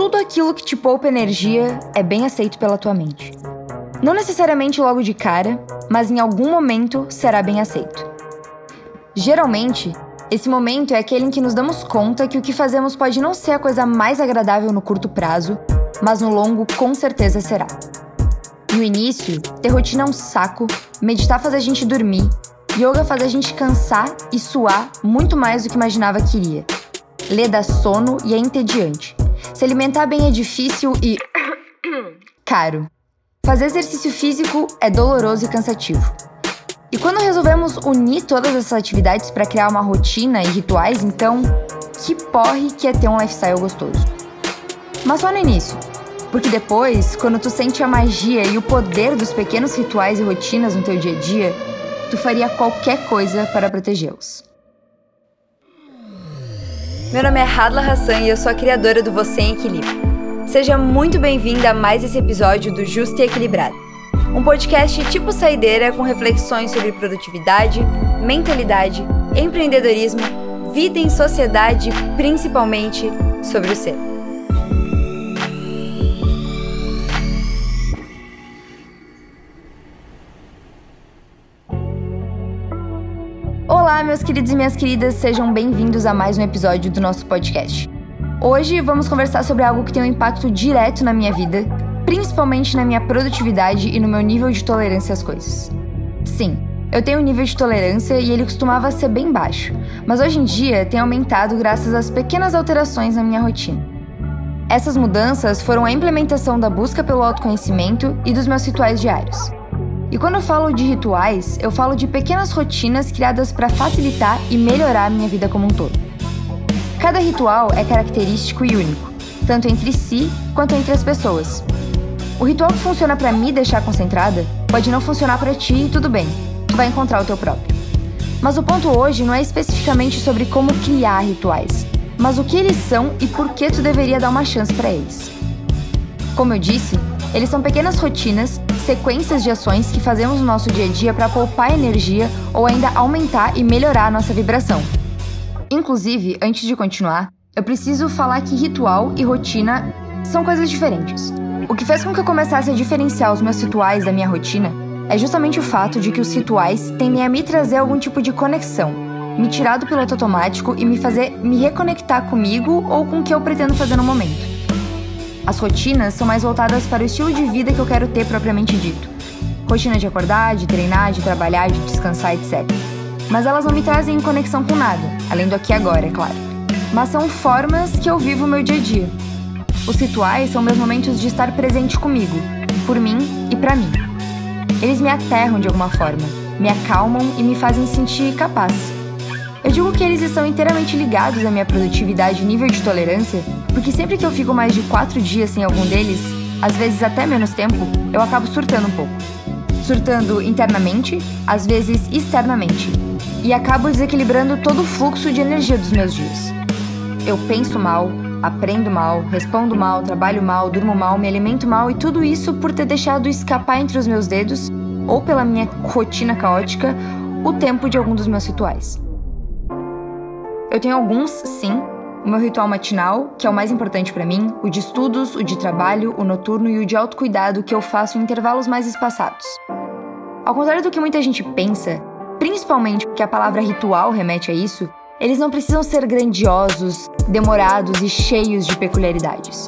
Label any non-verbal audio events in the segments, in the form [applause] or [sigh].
tudo aquilo que te poupa energia é bem aceito pela tua mente. Não necessariamente logo de cara, mas em algum momento será bem aceito. Geralmente, esse momento é aquele em que nos damos conta que o que fazemos pode não ser a coisa mais agradável no curto prazo, mas no longo com certeza será. No início, ter rotina é um saco, meditar faz a gente dormir, yoga faz a gente cansar e suar muito mais do que imaginava que iria. Ler dá sono e é entediante. Se alimentar bem é difícil e. [coughs] caro. Fazer exercício físico é doloroso e cansativo. E quando resolvemos unir todas essas atividades para criar uma rotina e rituais, então, que porre que é ter um lifestyle gostoso. Mas só no início. Porque depois, quando tu sente a magia e o poder dos pequenos rituais e rotinas no teu dia a dia, tu faria qualquer coisa para protegê-los. Meu nome é Hadla Hassan e eu sou a criadora do Você em Equilíbrio. Seja muito bem-vinda a mais esse episódio do Justo e Equilibrado. Um podcast tipo saideira com reflexões sobre produtividade, mentalidade, empreendedorismo, vida em sociedade e principalmente sobre o ser. Olá, meus queridos e minhas queridas, sejam bem-vindos a mais um episódio do nosso podcast. Hoje vamos conversar sobre algo que tem um impacto direto na minha vida, principalmente na minha produtividade e no meu nível de tolerância às coisas. Sim, eu tenho um nível de tolerância e ele costumava ser bem baixo, mas hoje em dia tem aumentado graças às pequenas alterações na minha rotina. Essas mudanças foram a implementação da busca pelo autoconhecimento e dos meus rituais diários. E quando eu falo de rituais, eu falo de pequenas rotinas criadas para facilitar e melhorar a minha vida como um todo. Cada ritual é característico e único, tanto entre si quanto entre as pessoas. O ritual que funciona para me deixar concentrada pode não funcionar para ti e tudo bem, tu vai encontrar o teu próprio. Mas o ponto hoje não é especificamente sobre como criar rituais, mas o que eles são e por que tu deveria dar uma chance para eles. Como eu disse, eles são pequenas rotinas, sequências de ações que fazemos no nosso dia a dia para poupar energia ou ainda aumentar e melhorar a nossa vibração. Inclusive, antes de continuar, eu preciso falar que ritual e rotina são coisas diferentes. O que fez com que eu começasse a diferenciar os meus rituais da minha rotina é justamente o fato de que os rituais tendem a me trazer algum tipo de conexão, me tirar do piloto automático e me fazer me reconectar comigo ou com o que eu pretendo fazer no momento. As rotinas são mais voltadas para o estilo de vida que eu quero ter propriamente dito. Rotina de acordar, de treinar, de trabalhar, de descansar, etc. Mas elas não me trazem conexão com nada, além do aqui e agora, é claro. Mas são formas que eu vivo o meu dia a dia. Os rituais são meus momentos de estar presente comigo, por mim e para mim. Eles me aterram de alguma forma, me acalmam e me fazem sentir capaz. Eu digo que eles estão inteiramente ligados à minha produtividade e nível de tolerância, porque sempre que eu fico mais de quatro dias sem algum deles, às vezes até menos tempo, eu acabo surtando um pouco. Surtando internamente, às vezes externamente, e acabo desequilibrando todo o fluxo de energia dos meus dias. Eu penso mal, aprendo mal, respondo mal, trabalho mal, durmo mal, me alimento mal e tudo isso por ter deixado escapar entre os meus dedos, ou pela minha rotina caótica, o tempo de algum dos meus rituais. Eu tenho alguns, sim. O meu ritual matinal, que é o mais importante para mim, o de estudos, o de trabalho, o noturno e o de autocuidado que eu faço em intervalos mais espaçados. Ao contrário do que muita gente pensa, principalmente porque a palavra ritual remete a isso, eles não precisam ser grandiosos, demorados e cheios de peculiaridades.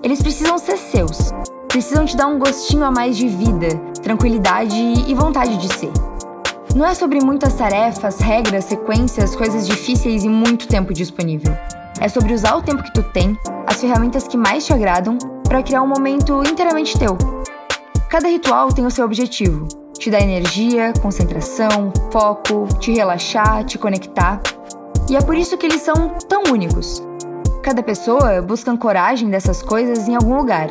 Eles precisam ser seus. Precisam te dar um gostinho a mais de vida, tranquilidade e vontade de ser. Não é sobre muitas tarefas, regras, sequências, coisas difíceis e muito tempo disponível. É sobre usar o tempo que tu tem, as ferramentas que mais te agradam, para criar um momento inteiramente teu. Cada ritual tem o seu objetivo: te dar energia, concentração, foco, te relaxar, te conectar. E é por isso que eles são tão únicos. Cada pessoa busca ancoragem dessas coisas em algum lugar,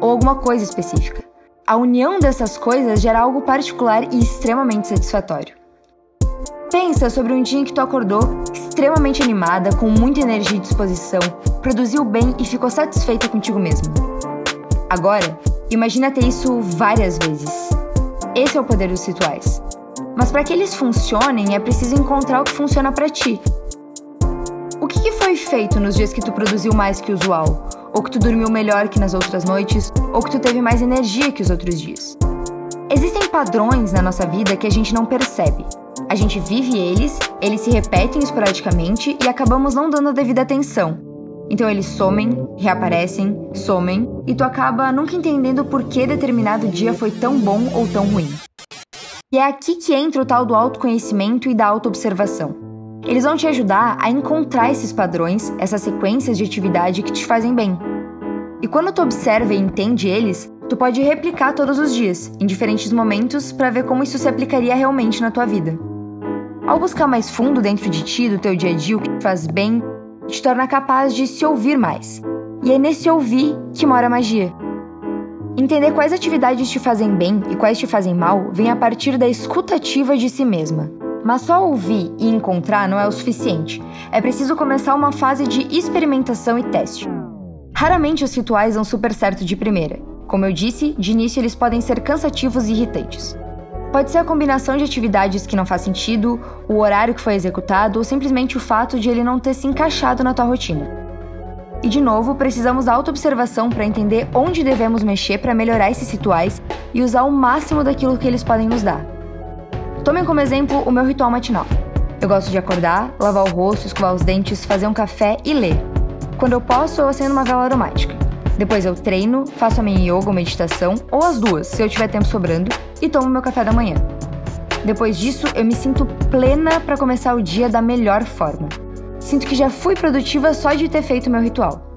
ou alguma coisa específica. A união dessas coisas gera algo particular e extremamente satisfatório. Pensa sobre um dia em que tu acordou extremamente animada, com muita energia e disposição, produziu bem e ficou satisfeita contigo mesmo. Agora, imagina ter isso várias vezes. Esse é o poder dos rituais. Mas para que eles funcionem, é preciso encontrar o que funciona para ti. O que, que foi feito nos dias que tu produziu mais que o usual? Ou que tu dormiu melhor que nas outras noites, ou que tu teve mais energia que os outros dias. Existem padrões na nossa vida que a gente não percebe. A gente vive eles, eles se repetem esporadicamente e acabamos não dando a devida atenção. Então eles somem, reaparecem, somem, e tu acaba nunca entendendo por que determinado dia foi tão bom ou tão ruim. E é aqui que entra o tal do autoconhecimento e da autoobservação. Eles vão te ajudar a encontrar esses padrões, essas sequências de atividade que te fazem bem. E quando tu observa e entende eles, tu pode replicar todos os dias, em diferentes momentos, para ver como isso se aplicaria realmente na tua vida. Ao buscar mais fundo dentro de ti, do teu dia a dia, o que te faz bem, te torna capaz de se ouvir mais. E é nesse ouvir que mora a magia. Entender quais atividades te fazem bem e quais te fazem mal vem a partir da escutativa de si mesma. Mas só ouvir e encontrar não é o suficiente. É preciso começar uma fase de experimentação e teste. Raramente os rituais dão super certo de primeira. Como eu disse, de início eles podem ser cansativos e irritantes. Pode ser a combinação de atividades que não faz sentido, o horário que foi executado ou simplesmente o fato de ele não ter se encaixado na tua rotina. E de novo, precisamos da autoobservação para entender onde devemos mexer para melhorar esses rituais e usar o máximo daquilo que eles podem nos dar. Tomem como exemplo o meu ritual matinal. Eu gosto de acordar, lavar o rosto, escovar os dentes, fazer um café e ler. Quando eu posso, eu acendo uma vela aromática. Depois eu treino, faço a minha yoga ou meditação, ou as duas, se eu tiver tempo sobrando, e tomo meu café da manhã. Depois disso, eu me sinto plena para começar o dia da melhor forma. Sinto que já fui produtiva só de ter feito meu ritual.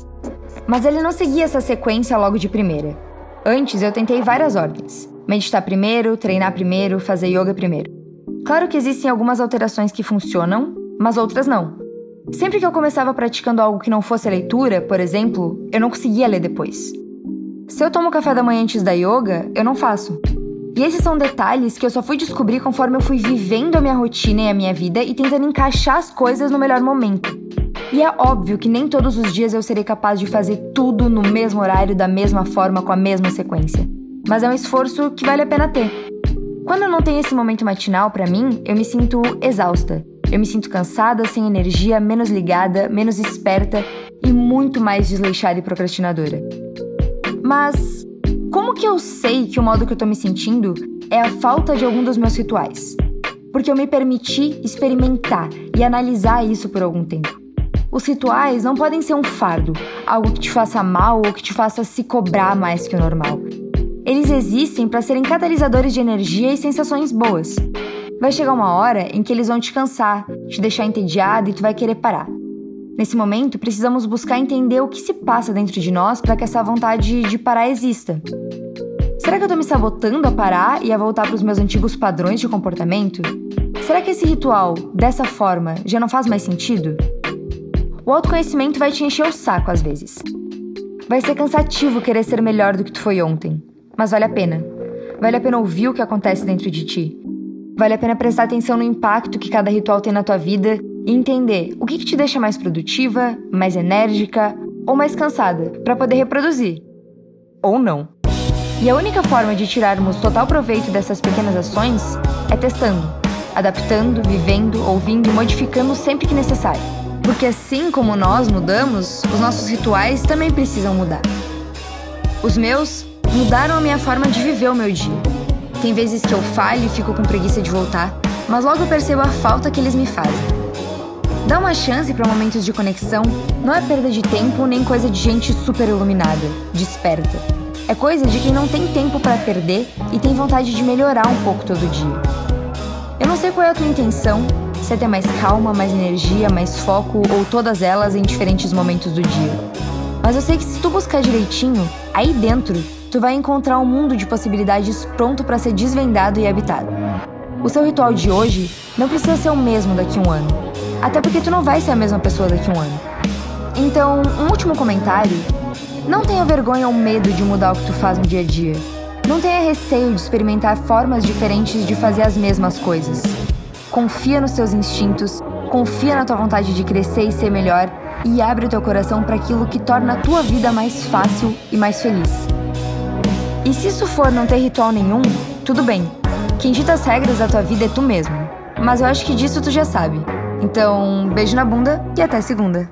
Mas ele não seguia essa sequência logo de primeira. Antes eu tentei várias ordens. Meditar primeiro, treinar primeiro, fazer yoga primeiro. Claro que existem algumas alterações que funcionam, mas outras não. Sempre que eu começava praticando algo que não fosse a leitura, por exemplo, eu não conseguia ler depois. Se eu tomo café da manhã antes da yoga, eu não faço. E esses são detalhes que eu só fui descobrir conforme eu fui vivendo a minha rotina e a minha vida e tentando encaixar as coisas no melhor momento. E é óbvio que nem todos os dias eu serei capaz de fazer tudo no mesmo horário, da mesma forma, com a mesma sequência. Mas é um esforço que vale a pena ter. Quando não tenho esse momento matinal para mim, eu me sinto exausta. Eu me sinto cansada, sem energia, menos ligada, menos esperta e muito mais desleixada e procrastinadora. Mas como que eu sei que o modo que eu tô me sentindo é a falta de algum dos meus rituais? Porque eu me permiti experimentar e analisar isso por algum tempo. Os rituais não podem ser um fardo, algo que te faça mal ou que te faça se cobrar mais que o normal. Eles existem para serem catalisadores de energia e sensações boas. Vai chegar uma hora em que eles vão te cansar, te deixar entediado e tu vai querer parar. Nesse momento, precisamos buscar entender o que se passa dentro de nós para que essa vontade de parar exista. Será que eu tô me sabotando a parar e a voltar para os meus antigos padrões de comportamento? Será que esse ritual, dessa forma, já não faz mais sentido? O autoconhecimento vai te encher o saco às vezes. Vai ser cansativo querer ser melhor do que tu foi ontem. Mas vale a pena. Vale a pena ouvir o que acontece dentro de ti. Vale a pena prestar atenção no impacto que cada ritual tem na tua vida e entender o que, que te deixa mais produtiva, mais enérgica ou mais cansada para poder reproduzir. Ou não. E a única forma de tirarmos total proveito dessas pequenas ações é testando, adaptando, vivendo, ouvindo e modificando sempre que necessário. Porque assim como nós mudamos, os nossos rituais também precisam mudar. Os meus mudaram a minha forma de viver o meu dia. Tem vezes que eu falho e fico com preguiça de voltar, mas logo percebo a falta que eles me fazem. Dá uma chance para momentos de conexão não é perda de tempo nem coisa de gente super iluminada, desperta. É coisa de quem não tem tempo para perder e tem vontade de melhorar um pouco todo dia. Eu não sei qual é a tua intenção, se é ter mais calma, mais energia, mais foco ou todas elas em diferentes momentos do dia. Mas eu sei que se tu buscar direitinho, aí dentro tu vai encontrar um mundo de possibilidades pronto para ser desvendado e habitado. O seu ritual de hoje não precisa ser o mesmo daqui a um ano, até porque tu não vai ser a mesma pessoa daqui a um ano. Então, um último comentário: não tenha vergonha ou medo de mudar o que tu faz no dia a dia. Não tenha receio de experimentar formas diferentes de fazer as mesmas coisas. Confia nos teus instintos, confia na tua vontade de crescer e ser melhor e abre o teu coração para aquilo que torna a tua vida mais fácil e mais feliz. E se isso for não ter ritual nenhum, tudo bem. Quem dita as regras da tua vida é tu mesmo. Mas eu acho que disso tu já sabe. Então, beijo na bunda e até segunda.